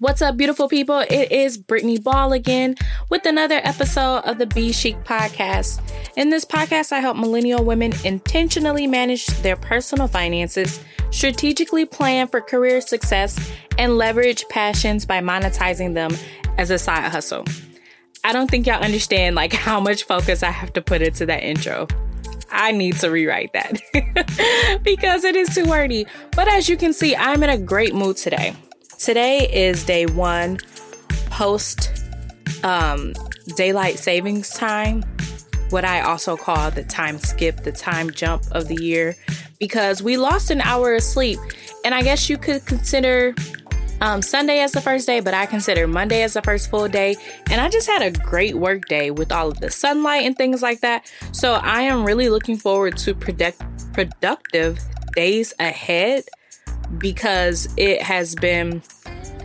What's up, beautiful people? It is Brittany Ball again with another episode of the Be Chic podcast. In this podcast, I help millennial women intentionally manage their personal finances, strategically plan for career success, and leverage passions by monetizing them as a side hustle. I don't think y'all understand like how much focus I have to put into that intro. I need to rewrite that because it is too wordy. But as you can see, I'm in a great mood today. Today is day one post um, daylight savings time, what I also call the time skip, the time jump of the year, because we lost an hour of sleep. And I guess you could consider um, Sunday as the first day, but I consider Monday as the first full day. And I just had a great work day with all of the sunlight and things like that. So I am really looking forward to product- productive days ahead because it has been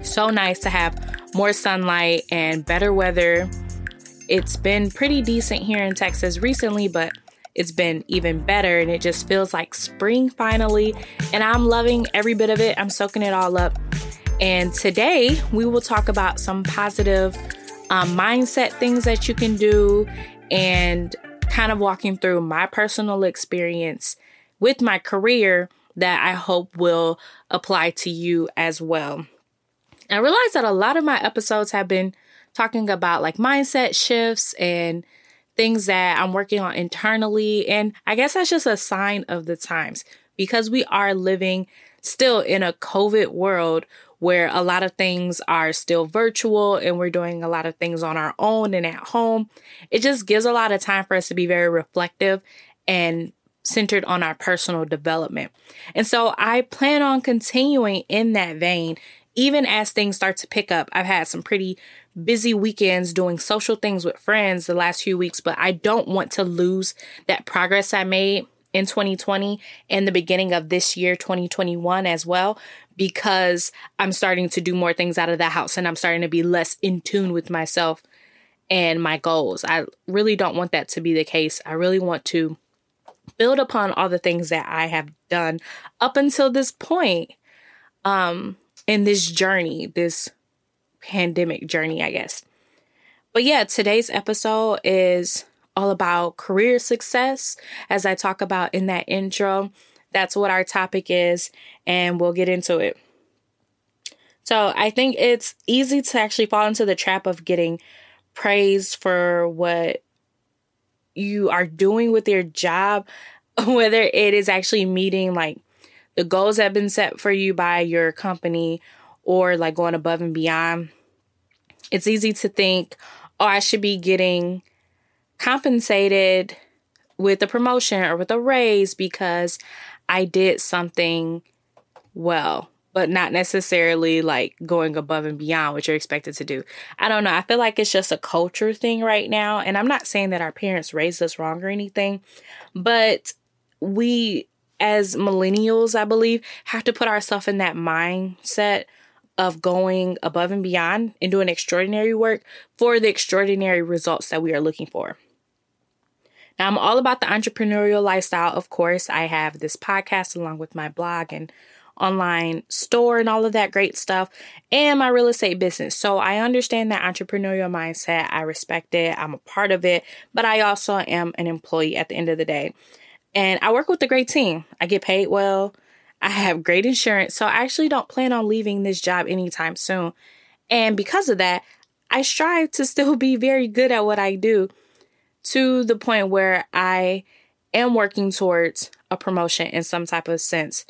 so nice to have more sunlight and better weather. It's been pretty decent here in Texas recently, but it's been even better and it just feels like spring finally. And I'm loving every bit of it. I'm soaking it all up. And today we will talk about some positive um, mindset things that you can do and kind of walking through my personal experience with my career that I hope will apply to you as well. I realize that a lot of my episodes have been talking about like mindset shifts and things that I'm working on internally. And I guess that's just a sign of the times because we are living still in a COVID world where a lot of things are still virtual and we're doing a lot of things on our own and at home. It just gives a lot of time for us to be very reflective and centered on our personal development. And so I plan on continuing in that vein even as things start to pick up, I've had some pretty busy weekends doing social things with friends the last few weeks, but I don't want to lose that progress I made in 2020 and the beginning of this year, 2021 as well, because I'm starting to do more things out of the house and I'm starting to be less in tune with myself and my goals. I really don't want that to be the case. I really want to build upon all the things that I have done up until this point. Um, in this journey, this pandemic journey, I guess. But yeah, today's episode is all about career success, as I talk about in that intro. That's what our topic is, and we'll get into it. So, I think it's easy to actually fall into the trap of getting praised for what you are doing with your job, whether it is actually meeting like the goals have been set for you by your company or like going above and beyond, it's easy to think, oh, I should be getting compensated with a promotion or with a raise because I did something well, but not necessarily like going above and beyond what you're expected to do. I don't know. I feel like it's just a culture thing right now. And I'm not saying that our parents raised us wrong or anything, but we as millennials, I believe, have to put ourselves in that mindset of going above and beyond and doing extraordinary work for the extraordinary results that we are looking for. Now, I'm all about the entrepreneurial lifestyle. Of course, I have this podcast along with my blog and online store and all of that great stuff, and my real estate business. So I understand that entrepreneurial mindset. I respect it. I'm a part of it, but I also am an employee at the end of the day. And I work with a great team. I get paid well. I have great insurance. So I actually don't plan on leaving this job anytime soon. And because of that, I strive to still be very good at what I do to the point where I am working towards a promotion in some type of sense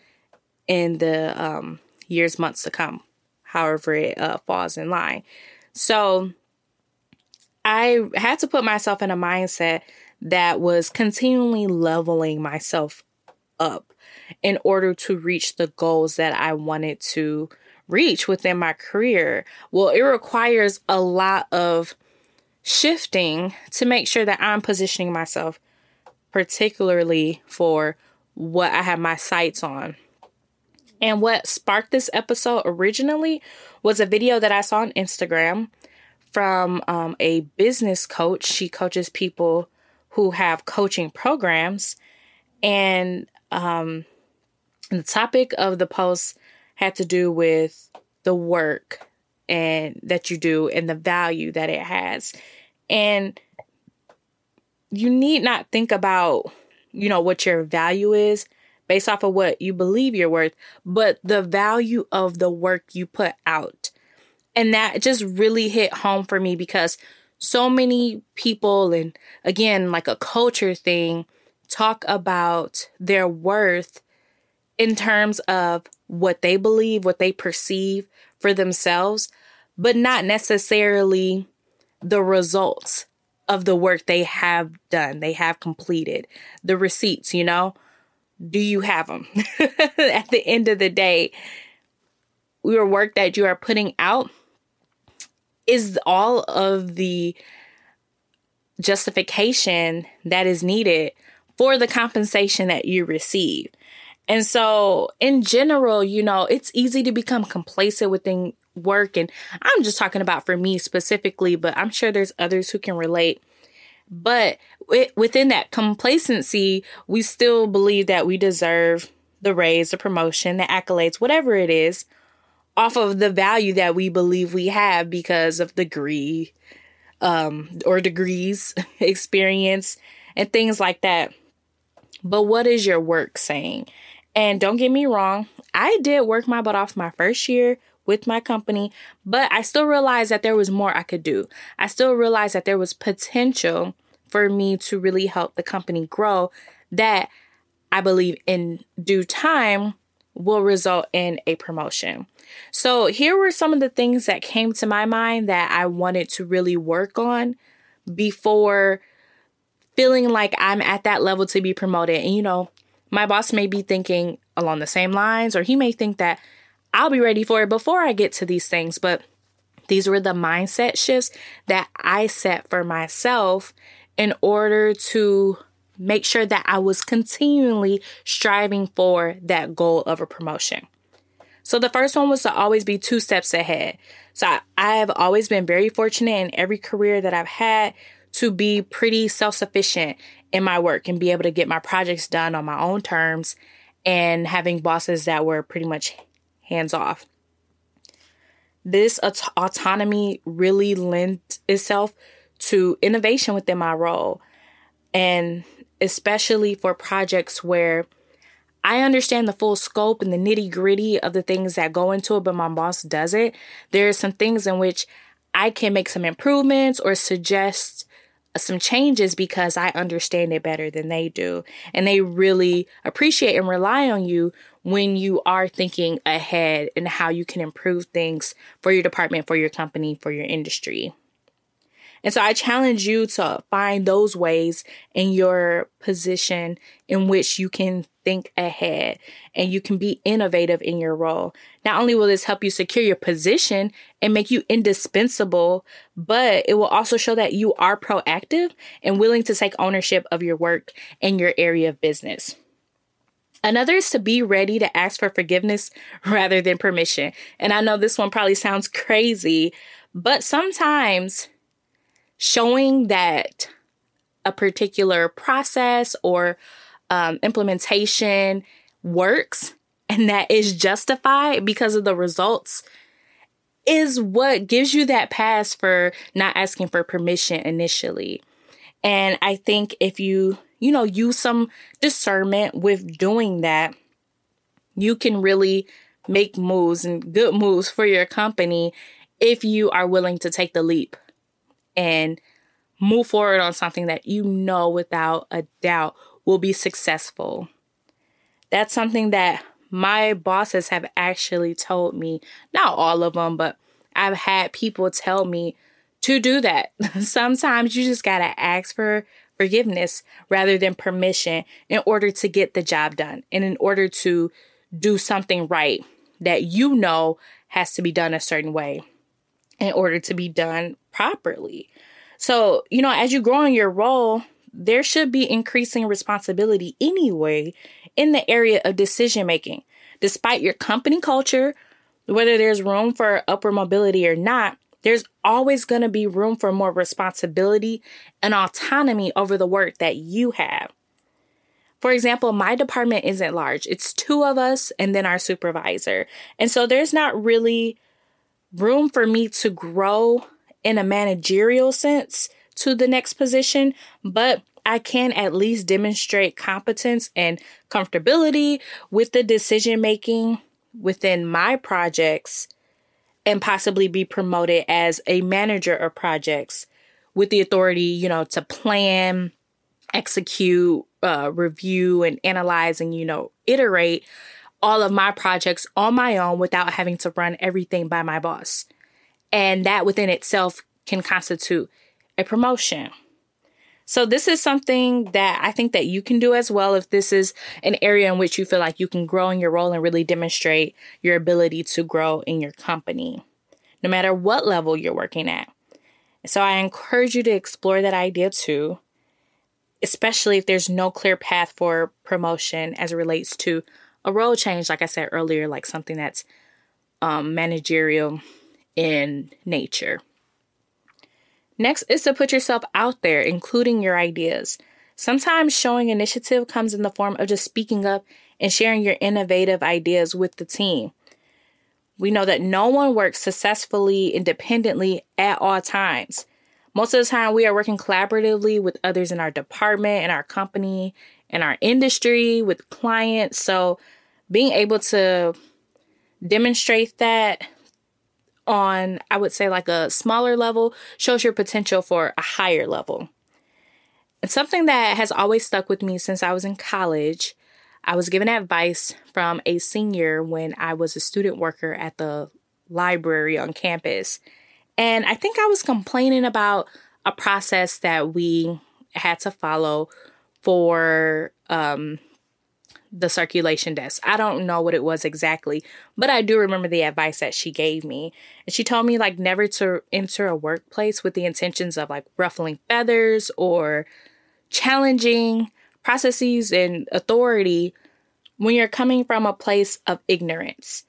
in the um, years, months to come, however it uh, falls in line. So I had to put myself in a mindset that was continually leveling myself up in order to reach the goals that I wanted to reach within my career. Well, it requires a lot of shifting to make sure that I'm positioning myself particularly for what I have my sights on. And what sparked this episode originally was a video that I saw on Instagram from um, a business coach. She coaches people who have coaching programs. And um, the topic of the post had to do with the work and that you do and the value that it has. And you need not think about, you know, what your value is based off of what you believe you're worth, but the value of the work you put out. And that just really hit home for me because so many people, and again, like a culture thing, talk about their worth in terms of what they believe, what they perceive for themselves, but not necessarily the results of the work they have done, they have completed, the receipts, you know? Do you have them? At the end of the day, your work that you are putting out is all of the justification that is needed for the compensation that you receive. And so, in general, you know, it's easy to become complacent within work. And I'm just talking about for me specifically, but I'm sure there's others who can relate. But within that complacency, we still believe that we deserve the raise, the promotion, the accolades, whatever it is, off of the value that we believe we have because of degree um, or degrees, experience, and things like that. But what is your work saying? And don't get me wrong, I did work my butt off my first year with my company, but I still realized that there was more I could do. I still realized that there was potential for me to really help the company grow that I believe in due time will result in a promotion. So, here were some of the things that came to my mind that I wanted to really work on before feeling like I'm at that level to be promoted. And, you know, my boss may be thinking along the same lines, or he may think that I'll be ready for it before I get to these things. But these were the mindset shifts that I set for myself in order to make sure that I was continually striving for that goal of a promotion. So the first one was to always be two steps ahead. So I, I have always been very fortunate in every career that I've had to be pretty self sufficient in my work and be able to get my projects done on my own terms and having bosses that were pretty much hands off. This aut- autonomy really lent itself to innovation within my role, and especially for projects where I understand the full scope and the nitty gritty of the things that go into it, but my boss doesn't. There are some things in which I can make some improvements or suggest uh, some changes because I understand it better than they do. And they really appreciate and rely on you when you are thinking ahead and how you can improve things for your department, for your company, for your industry. And so I challenge you to find those ways in your position in which you can think ahead and you can be innovative in your role. Not only will this help you secure your position and make you indispensable, but it will also show that you are proactive and willing to take ownership of your work and your area of business. Another is to be ready to ask for forgiveness rather than permission. And I know this one probably sounds crazy, but sometimes showing that a particular process or um, implementation works and that is justified because of the results is what gives you that pass for not asking for permission initially. And I think if you, you know, use some discernment with doing that, you can really make moves and good moves for your company if you are willing to take the leap and move forward on something that you know without a doubt will be successful. That's something that my bosses have actually told me, not all of them, but I've had people tell me to do that. Sometimes you just got to ask for forgiveness rather than permission in order to get the job done and in order to do something right that you know has to be done a certain way in order to be done properly. So, you know, as you grow in your role, there should be increasing responsibility anyway in the area of decision making. Despite your company culture, whether there's room for upward mobility or not, there's always going to be room for more responsibility and autonomy over the work that you have. For example, my department isn't large. It's two of us and then our supervisor. And so there's not really room for me to grow in a managerial sense to the next position, but I can at least demonstrate competence and comfortability with the decision making within my projects and possibly be promoted as a manager of projects with the authority, you know, to plan, execute, uh, review, and analyze and, you know, iterate all of my projects on my own without having to run everything by my boss. And that within itself can constitute a promotion. So this is something that I think that you can do as well if this is an area in which you feel like you can grow in your role and really demonstrate your ability to grow in your company, no matter what level you're working at. So I encourage you to explore that idea too, especially if there's no clear path for promotion as it relates to a role change, like I said earlier, like something that's um, managerial in nature. Next is to put yourself out there, including your ideas. Sometimes showing initiative comes in the form of just speaking up and sharing your innovative ideas with the team. We know that no one works successfully independently at all times. Most of the time, we are working collaboratively with others in our department, in our company, in our industry, with clients. So, being able to demonstrate that on, I would say, like a smaller level shows your potential for a higher level. And something that has always stuck with me since I was in college, I was given advice from a senior when I was a student worker at the library on campus. And I think I was complaining about a process that we had to follow for um, the circulation desk. I don't know what it was exactly, but I do remember the advice that she gave me. And she told me like never to enter a workplace with the intentions of like ruffling feathers or challenging processes and authority when you're coming from a place of ignorance.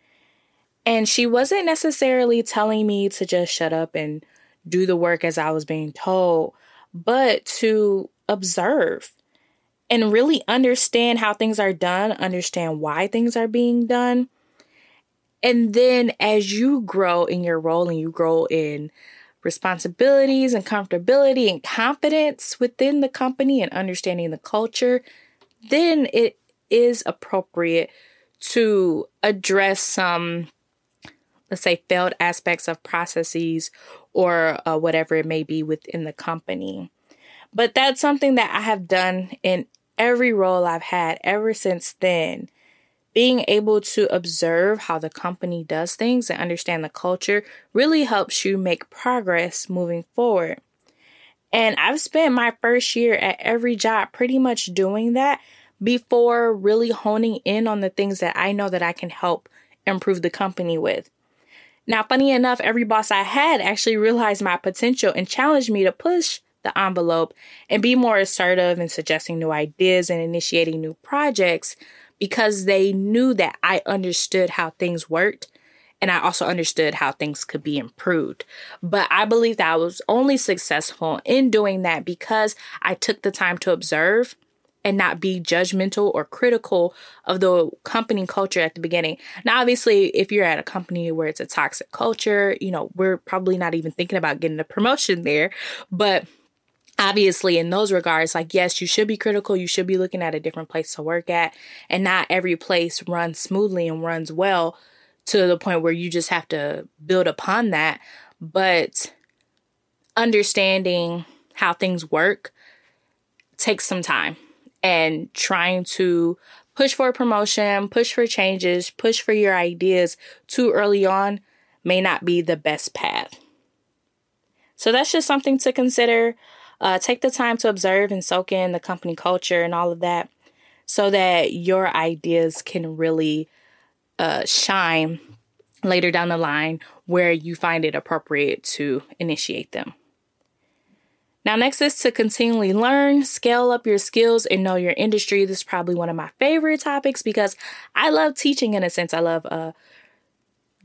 And she wasn't necessarily telling me to just shut up and do the work as I was being told, but to observe and really understand how things are done, understand why things are being done. And then as you grow in your role and you grow in responsibilities and comfortability and confidence within the company and understanding the culture, then it is appropriate to address some, let's say, failed aspects of processes or uh, whatever it may be within the company. But that's something that I have done in every role I've had ever since then, being able to observe how the company does things and understand the culture really helps you make progress moving forward. And I've spent my first year at every job pretty much doing that before really honing in on the things that I know that I can help improve the company with. Now, funny enough, every boss I had actually realized my potential and challenged me to push the envelope and be more assertive in suggesting new ideas and initiating new projects because they knew that I understood how things worked and I also understood how things could be improved. But I believe that I was only successful in doing that because I took the time to observe and not be judgmental or critical of the company culture at the beginning. Now, obviously, if you're at a company where it's a toxic culture, you know, we're probably not even thinking about getting a promotion there. But obviously in those regards like yes you should be critical. You should be looking at a different place to work at. And not every place runs smoothly and runs well to the point where you just have to build upon that. But understanding how things work takes some time. And trying to push for promotion push for changes push for your ideas too early on may not be the best path. So that's just something to consider uh, take the time to observe and soak in the company culture and all of that so that your ideas can really uh, shine later down the line where you find it appropriate to initiate them. Now, next is to continually learn, scale up your skills, and know your industry. This is probably one of my favorite topics because I love teaching in a sense. I love uh,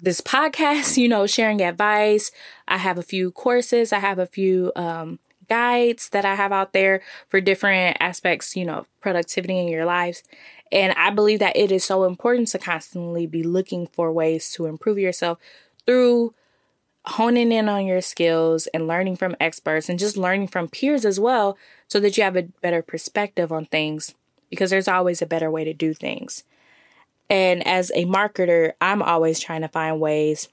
this podcast, you know, sharing advice. I have a few courses, I have a few um, guides that I have out there for different aspects, you know, productivity in your lives. And I believe that it is so important to constantly be looking for ways to improve yourself through honing in on your skills and learning from experts and just learning from peers as well so that you have a better perspective on things because there's always a better way to do things. And as a marketer, I'm always trying to find ways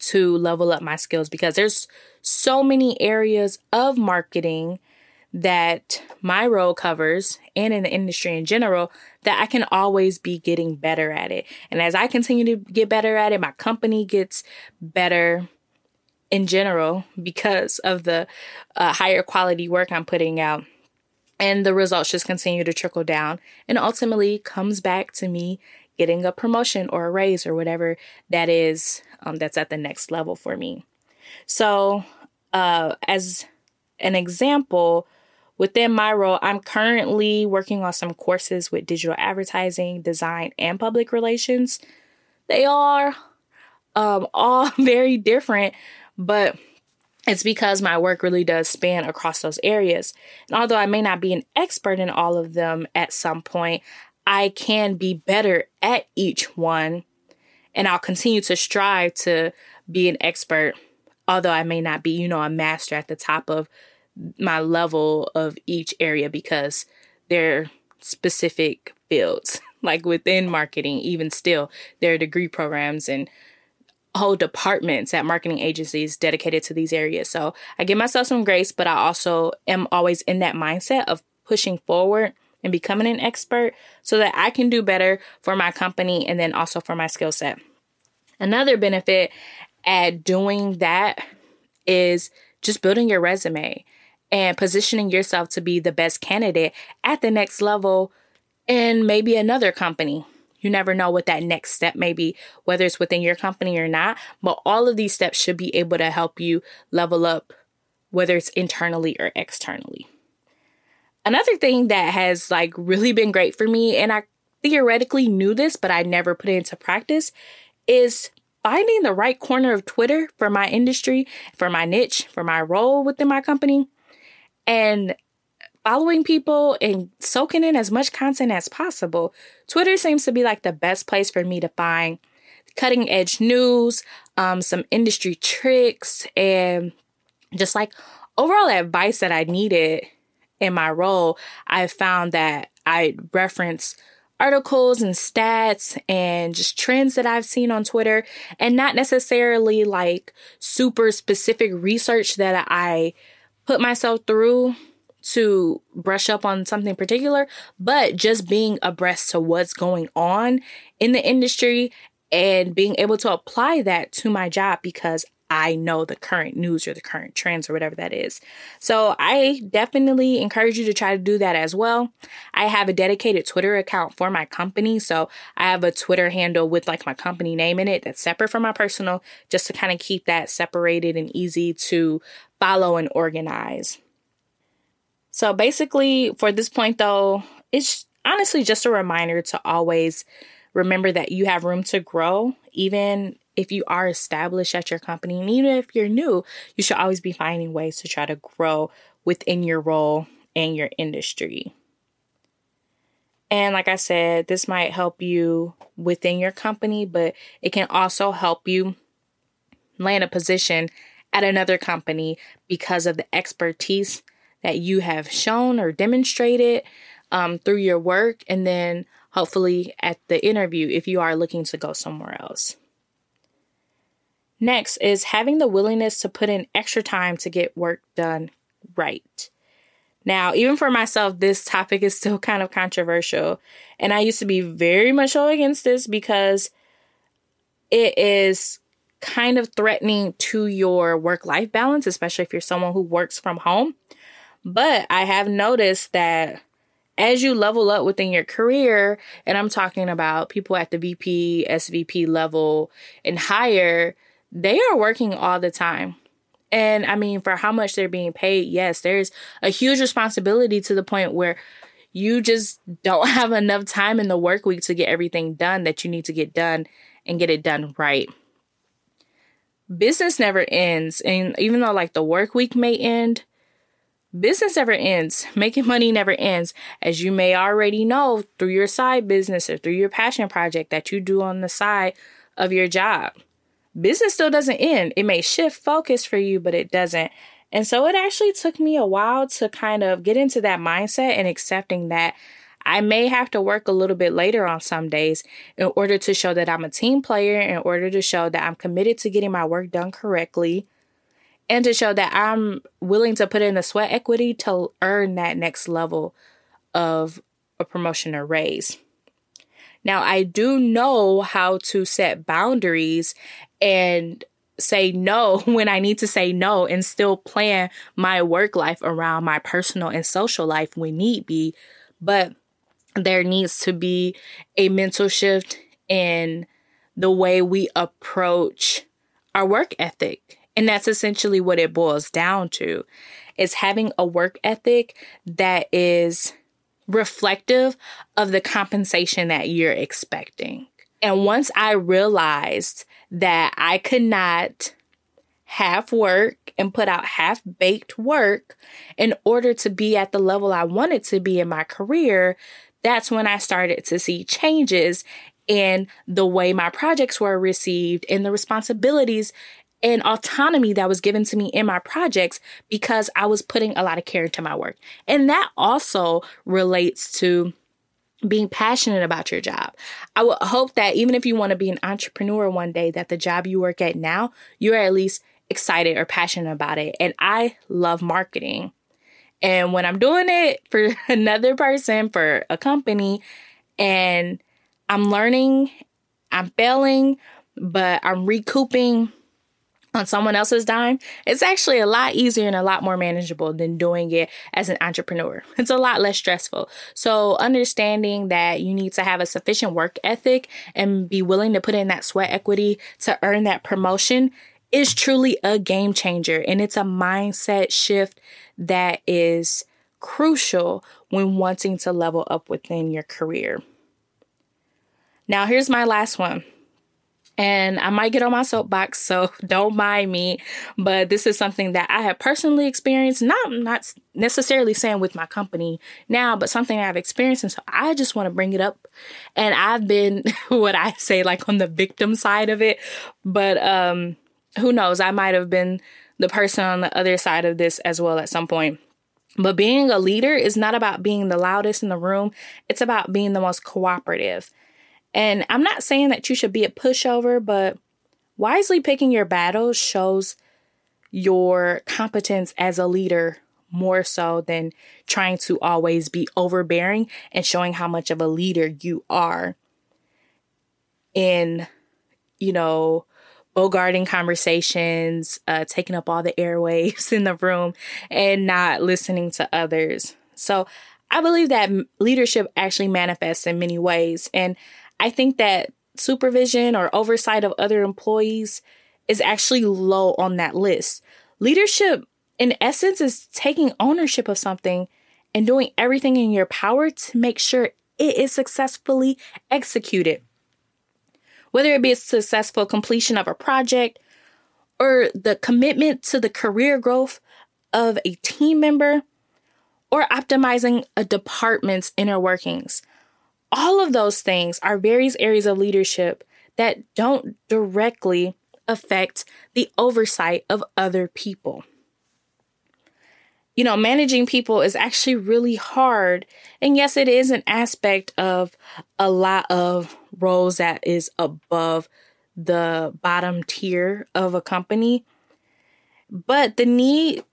to level up my skills because there's so many areas of marketing that my role covers and in the industry in general that I can always be getting better at it. And as I continue to get better at it, my company gets better in general because of the uh, higher quality work I'm putting out. And the results just continue to trickle down and ultimately comes back to me getting a promotion or a raise or whatever that is um, that's at the next level for me. So, uh, as an example, within my role, I'm currently working on some courses with digital advertising, design, and public relations. They are um, all very different, but it's because my work really does span across those areas. And although I may not be an expert in all of them at some point, I can be better at each one. And I'll continue to strive to be an expert, although I may not be, you know, a master at the top of my level of each area because they're specific fields. like within marketing, even still, there are degree programs and whole departments at marketing agencies dedicated to these areas. So I give myself some grace, but I also am always in that mindset of pushing forward and becoming an expert so that I can do better for my company and then also for my skill set. Another benefit at doing that is just building your resume and positioning yourself to be the best candidate at the next level in maybe another company. You never know what that next step may be, whether it's within your company or not. But all of these steps should be able to help you level up, whether it's internally or externally. Another thing that has like really been great for me, and I theoretically knew this, but I never put it into practice, is finding the right corner of Twitter for my industry, for my niche, for my role within my company, and following people and soaking in as much content as possible. Twitter seems to be like the best place for me to find cutting edge news, um, some industry tricks, and just like overall advice that I needed in my role, I found that I reference articles and stats and just trends that I've seen on Twitter and not necessarily like super specific research that I put myself through to brush up on something particular, but just being abreast to what's going on in the industry and being able to apply that to my job because I know the current news or the current trends or whatever that is. So I definitely encourage you to try to do that as well. I have a dedicated Twitter account for my company. So I have a Twitter handle with like my company name in it that's separate from my personal, just to kind of keep that separated and easy to follow and organize. So basically, for this point though, it's honestly just a reminder to always remember that you have room to grow, even if you are established at your company, and even if you're new, you should always be finding ways to try to grow within your role and your industry. And like I said, this might help you within your company, but it can also help you land a position at another company because of the expertise that you have shown or demonstrated um, through your work, and then hopefully at the interview if you are looking to go somewhere else. Next is having the willingness to put in extra time to get work done right. Now, even for myself, this topic is still kind of controversial. And I used to be very much so against this because it is kind of threatening to your work life balance, especially if you're someone who works from home. But I have noticed that as you level up within your career, and I'm talking about people at the VP, SVP level and higher, they are working all the time. And I mean, for how much they're being paid, yes, there's a huge responsibility to the point where you just don't have enough time in the work week to get everything done that you need to get done and get it done right. Business never ends. And even though like the work week may end, business never ends. Making money never ends. As you may already know through your side business or through your passion project that you do on the side of your job business still doesn't end. It may shift focus for you, but it doesn't. And so it actually took me a while to kind of get into that mindset and accepting that I may have to work a little bit later on some days in order to show that I'm a team player, in order to show that I'm committed to getting my work done correctly, and to show that I'm willing to put in the sweat equity to earn that next level of a promotion or raise. Now, I do know how to set boundaries and say no when I need to say no and still plan my work life around my personal and social life when need be. But there needs to be a mental shift in the way we approach our work ethic. And that's essentially what it boils down to is having a work ethic that is reflective of the compensation that you're expecting. And once I realized that I could not half work and put out half baked work in order to be at the level I wanted to be in my career, that's when I started to see changes in the way my projects were received and the responsibilities and autonomy that was given to me in my projects because I was putting a lot of care into my work. And that also relates to being passionate about your job. I would hope that even if you want to be an entrepreneur one day, that the job you work at now, you're at least excited or passionate about it. And I love marketing. And when I'm doing it for another person, for a company, and I'm learning, I'm failing, but I'm recouping on someone else's dime, it's actually a lot easier and a lot more manageable than doing it as an entrepreneur. It's a lot less stressful. So, understanding that you need to have a sufficient work ethic and be willing to put in that sweat equity to earn that promotion is truly a game changer. And it's a mindset shift that is crucial when wanting to level up within your career. Now, here's my last one and I might get on my soapbox, so don't mind me. But this is something that I have personally experienced, not not necessarily saying with my company now, but something I've experienced, and so I just want to bring it up. And I've been what I say like on the victim side of it, but um, who knows? I might have been the person on the other side of this as well at some point. But being a leader is not about being the loudest in the room. It's about being the most cooperative. And I'm not saying that you should be a pushover, but wisely picking your battles shows your competence as a leader more so than trying to always be overbearing and showing how much of a leader you are in, you know, bogarting conversations, uh, taking up all the airwaves in the room, and not listening to others. So I believe that leadership actually manifests in many ways. And I think that supervision or oversight of other employees is actually low on that list. Leadership, in essence, is taking ownership of something and doing everything in your power to make sure it is successfully executed. Whether it be a successful completion of a project or the commitment to the career growth of a team member or optimizing a department's inner workings all of those things are various areas of leadership that don't directly affect the oversight of other people. You know, managing people is actually really hard. And yes, it is an aspect of a lot of roles that is above the bottom tier of a company. But the need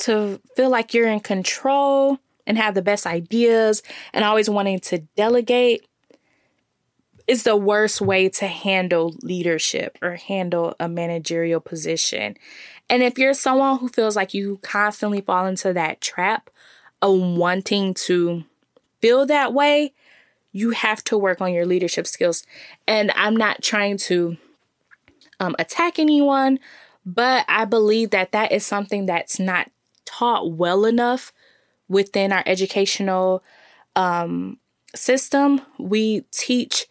to feel like you're in control and have the best ideas and always wanting to delegate is the worst way to handle leadership or handle a managerial position. And if you're someone who feels like you constantly fall into that trap of wanting to feel that way, you have to work on your leadership skills. And I'm not trying to um, attack anyone, but I believe that that is something that's not taught well enough within our educational um, system, we teach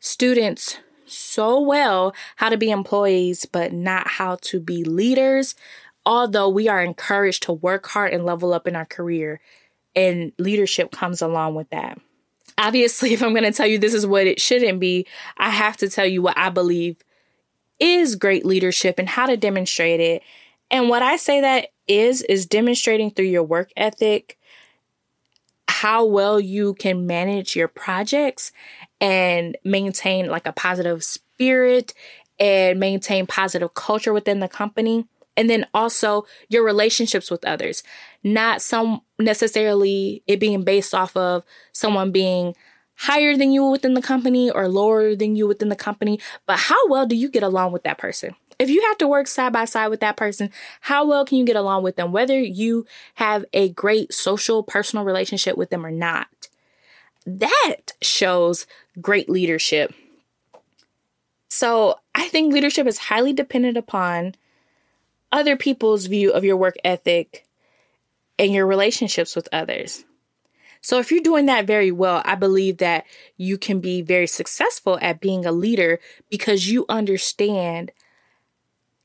students so well how to be employees, but not how to be leaders. Although we are encouraged to work hard and level up in our career, and leadership comes along with that. Obviously, if I'm going to tell you this is what it shouldn't be, I have to tell you what I believe is great leadership and how to demonstrate it. And what I say that is, is demonstrating through your work ethic how well you can manage your projects and maintain like a positive spirit and maintain positive culture within the company. And then also your relationships with others, not some necessarily it being based off of someone being higher than you within the company or lower than you within the company, but how well do you get along with that person? If you have to work side by side with that person, how well can you get along with them, whether you have a great social, personal relationship with them or not? That shows great leadership. So I think leadership is highly dependent upon other people's view of your work ethic and your relationships with others. So if you're doing that very well, I believe that you can be very successful at being a leader because you understand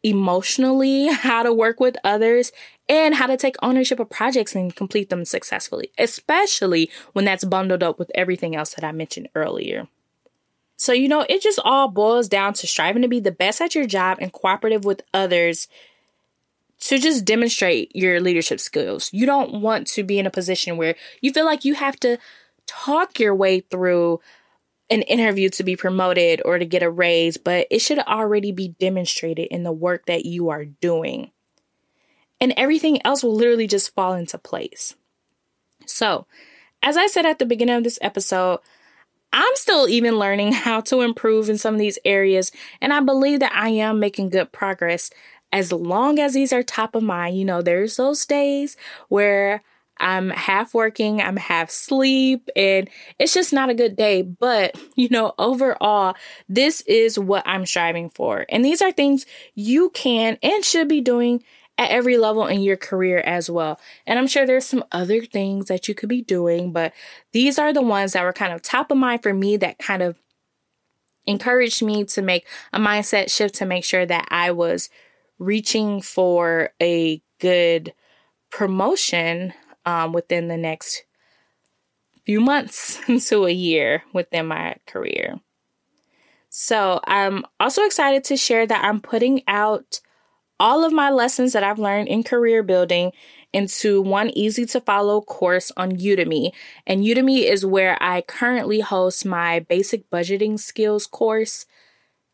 emotionally how to work with others and how to take ownership of projects and complete them successfully, especially when that's bundled up with everything else that I mentioned earlier. So, you know, it just all boils down to striving to be the best at your job and cooperative with others to just demonstrate your leadership skills. You don't want to be in a position where you feel like you have to talk your way through an interview to be promoted or to get a raise, but it should already be demonstrated in the work that you are doing. And everything else will literally just fall into place. So, as I said at the beginning of this episode, I'm still even learning how to improve in some of these areas, and I believe that I am making good progress as long as these are top of mind, you know, there's those days where I'm half working, I'm half sleep, and it's just not a good day. But, you know, overall, this is what I'm striving for. And these are things you can and should be doing at every level in your career as well. And I'm sure there's some other things that you could be doing, but these are the ones that were kind of top of mind for me that kind of encouraged me to make a mindset shift to make sure that I was reaching for a good promotion um, within the next few months to a year within my career. So I'm also excited to share that I'm putting out all of my lessons that I've learned in career building into one easy to follow course on Udemy. And Udemy is where I currently host my basic budgeting skills course.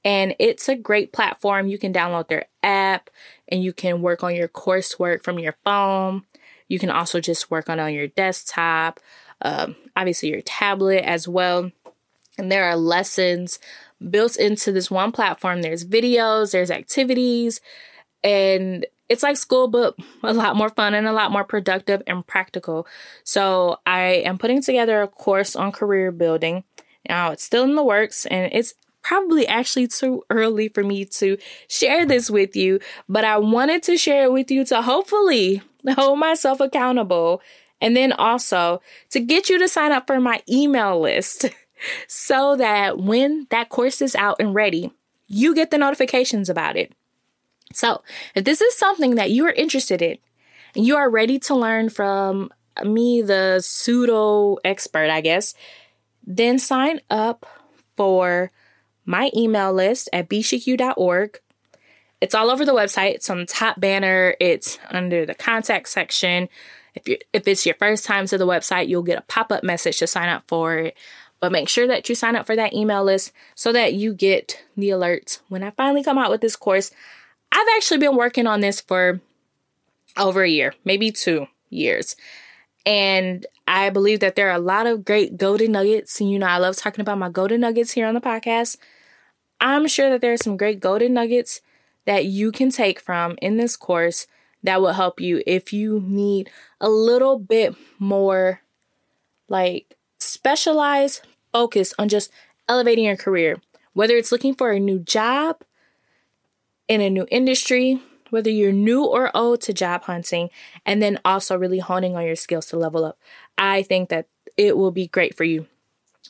And it's a great platform. You can download their app and you can work on your coursework from your phone. You can also just work on on your desktop, um, obviously your tablet as well. And there are lessons built into this one platform. There's videos, there's activities, and it's like school, but a lot more fun and a lot more productive and practical. So I am putting together a course on career building. Now it's still in the works and it's probably actually too early for me to share this with you, but I wanted to share it with you to hopefully hold myself accountable and then also to get you to sign up for my email list so that when that course is out and ready, you get the notifications about it. So, if this is something that you are interested in and you are ready to learn from me, the pseudo expert, I guess, then sign up for my email list at bchicu.org. It's all over the website. It's on the top banner. It's under the contact section. If you if it's your first time to the website, you'll get a pop-up message to sign up for it. But make sure that you sign up for that email list so that you get the alerts when I finally come out with this course. I've actually been working on this for over a year, maybe 2 years. And I believe that there are a lot of great golden nuggets. And you know, I love talking about my golden nuggets here on the podcast. I'm sure that there are some great golden nuggets that you can take from in this course that will help you if you need a little bit more like specialized focus on just elevating your career. Whether it's looking for a new job in a new industry, whether you're new or old to job hunting, and then also really honing on your skills to level up. I think that it will be great for you.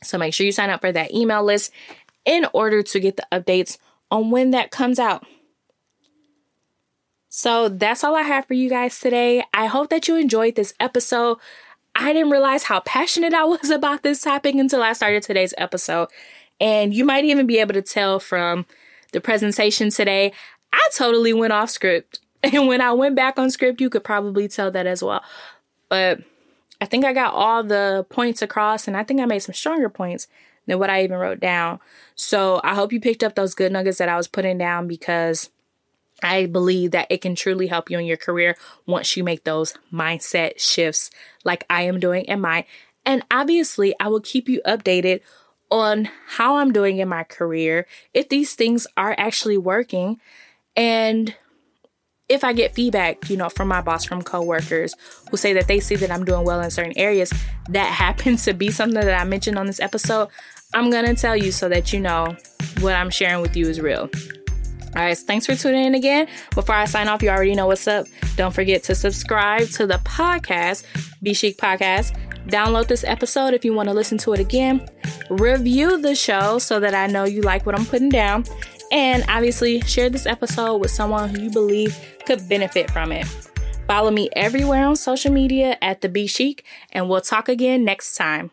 So make sure you sign up for that email list in order to get the updates on when that comes out. So that's all I have for you guys today. I hope that you enjoyed this episode. I didn't realize how passionate I was about this topic until I started today's episode. And you might even be able to tell from the presentation today, I totally went off script. And when I went back on script, you could probably tell that as well. But I think I got all the points across, and I think I made some stronger points than what I even wrote down. So I hope you picked up those good nuggets that I was putting down because I believe that it can truly help you in your career once you make those mindset shifts like I am doing in mine. And obviously, I will keep you updated on how I'm doing in my career, if these things are actually working, and if I get feedback, you know, from my boss, from coworkers who say that they see that I'm doing well in certain areas, that happens to be something that I mentioned on this episode, I'm gonna tell you so that you know what I'm sharing with you is real. All right, thanks for tuning in again. Before I sign off, you already know what's up. Don't forget to subscribe to the podcast, Be Chic Podcast. Download this episode if you want to listen to it again. Review the show so that I know you like what I'm putting down. And obviously, share this episode with someone who you believe could benefit from it. Follow me everywhere on social media at the Be Chic, and we'll talk again next time.